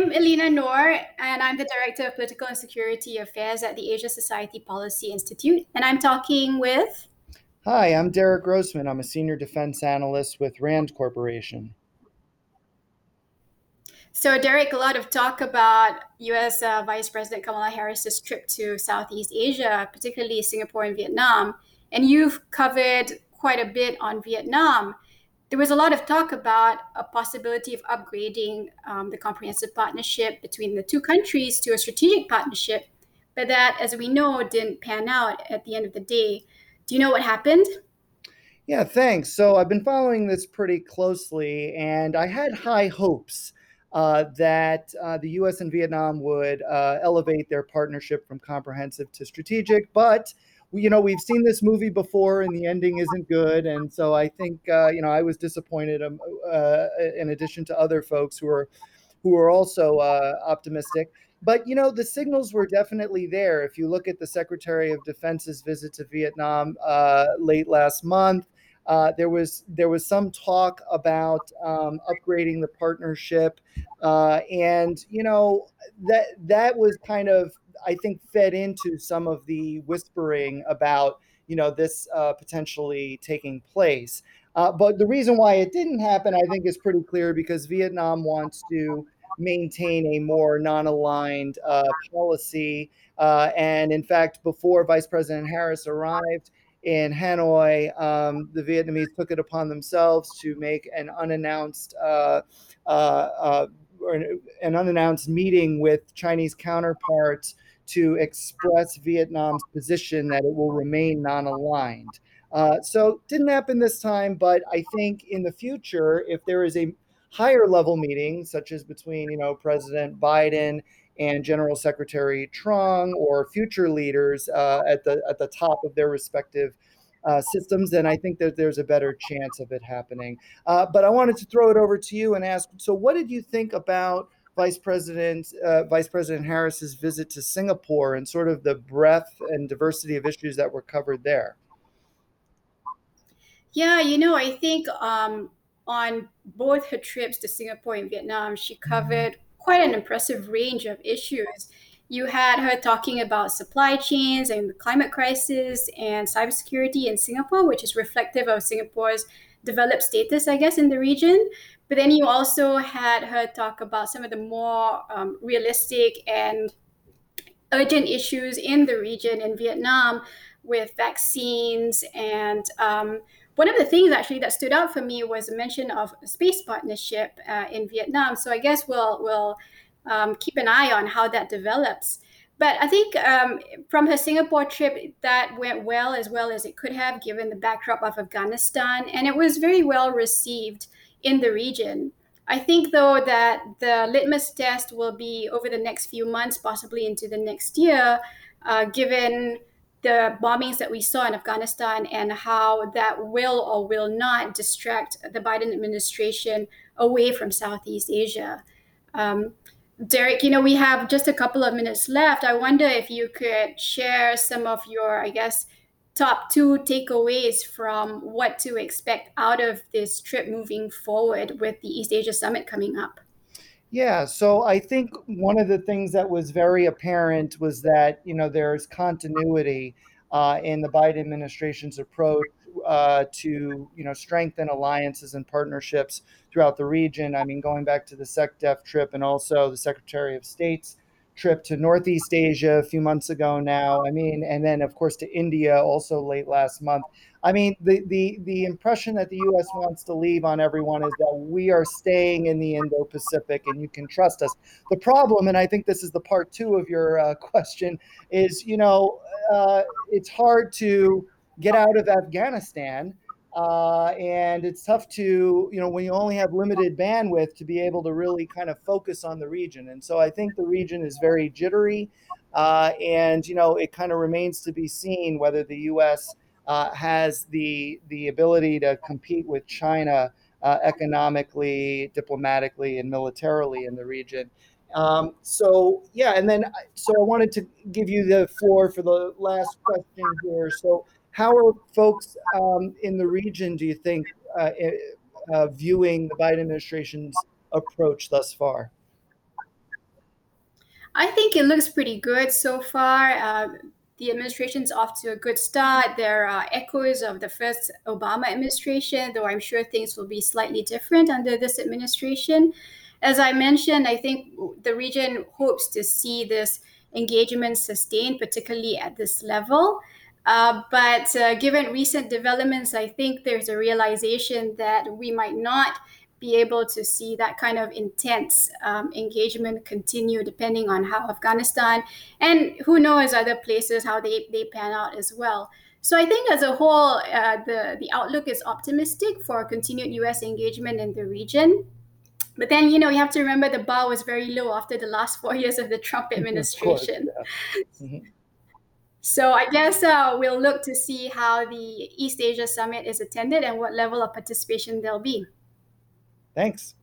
I'm Elina Noor, and I'm the Director of Political and Security Affairs at the Asia Society Policy Institute. And I'm talking with. Hi, I'm Derek Grossman. I'm a Senior Defense Analyst with RAND Corporation. So, Derek, a lot of talk about US uh, Vice President Kamala Harris's trip to Southeast Asia, particularly Singapore and Vietnam. And you've covered quite a bit on Vietnam there was a lot of talk about a possibility of upgrading um, the comprehensive partnership between the two countries to a strategic partnership, but that, as we know, didn't pan out at the end of the day. Do you know what happened? Yeah, thanks. So I've been following this pretty closely, and I had high hopes uh, that uh, the U.S. and Vietnam would uh, elevate their partnership from comprehensive to strategic, but you know we've seen this movie before and the ending isn't good. And so i think uh, you know i was disappointed um, uh, in addition to other folks who are who are also uh, optimistic. But you know the signals were definitely there. If you look at the secretary of defense's visit to vietnam uh, late last month uh, there was there was some talk about um, upgrading the partnership, uh, and you know that that was kind of I think fed into some of the whispering about you know this uh, potentially taking place. Uh, but the reason why it didn't happen, I think, is pretty clear because Vietnam wants to maintain a more non-aligned uh, policy. Uh, and in fact, before Vice President Harris arrived in Hanoi, um, the Vietnamese took it upon themselves to make an unannounced uh, uh, uh an unannounced meeting with Chinese counterparts to express Vietnam's position that it will remain non-aligned. Uh, so didn't happen this time, but I think in the future, if there is a higher level meeting, such as between you know President Biden and General Secretary Trong or future leaders uh, at the at the top of their respective uh, systems, then I think that there's a better chance of it happening. Uh, but I wanted to throw it over to you and ask. So, what did you think about? Vice President uh, Vice President Harris's visit to Singapore and sort of the breadth and diversity of issues that were covered there. Yeah, you know, I think um, on both her trips to Singapore and Vietnam, she mm-hmm. covered quite an impressive range of issues. You had her talking about supply chains and the climate crisis and cybersecurity in Singapore, which is reflective of Singapore's developed status, I guess, in the region. But then you also had her talk about some of the more um, realistic and urgent issues in the region in Vietnam with vaccines and um, one of the things actually that stood out for me was a mention of a space partnership uh, in Vietnam. So I guess we'll we'll um, keep an eye on how that develops. But I think um, from her Singapore trip, that went well as well as it could have, given the backdrop of Afghanistan, and it was very well received in the region. I think, though, that the litmus test will be over the next few months, possibly into the next year, uh, given the bombings that we saw in Afghanistan and how that will or will not distract the Biden administration away from Southeast Asia. Um, Derek, you know, we have just a couple of minutes left. I wonder if you could share some of your, I guess, top two takeaways from what to expect out of this trip moving forward with the East Asia Summit coming up. Yeah, so I think one of the things that was very apparent was that you know there's continuity uh, in the Biden administration's approach uh, to you know strengthen alliances and partnerships throughout the region. I mean, going back to the SecDef trip and also the Secretary of State's trip to Northeast Asia a few months ago now. I mean, and then of course to India also late last month. I mean, the the the impression that the U.S. wants to leave on everyone is that we are staying in the Indo-Pacific and you can trust us. The problem, and I think this is the part two of your uh, question, is you know uh, it's hard to get out of Afghanistan. Uh, and it's tough to, you know, when you only have limited bandwidth to be able to really kind of focus on the region. And so I think the region is very jittery. Uh, and, you know, it kind of remains to be seen whether the U.S. Uh, has the, the ability to compete with China uh, economically, diplomatically, and militarily in the region. Um, so yeah, and then so I wanted to give you the floor for the last question here. So how are folks um, in the region, do you think, uh, uh, viewing the Biden administration's approach thus far? I think it looks pretty good so far. Uh, the administration's off to a good start. There are echoes of the first Obama administration, though I'm sure things will be slightly different under this administration. As I mentioned, I think the region hopes to see this engagement sustained, particularly at this level. Uh, but uh, given recent developments, I think there's a realization that we might not be able to see that kind of intense um, engagement continue depending on how Afghanistan and who knows other places how they, they pan out as well. So I think as a whole, uh, the, the outlook is optimistic for continued US engagement in the region. But then, you know, you have to remember the bar was very low after the last four years of the Trump administration. Course, yeah. mm-hmm. So I guess uh, we'll look to see how the East Asia Summit is attended and what level of participation there'll be. Thanks.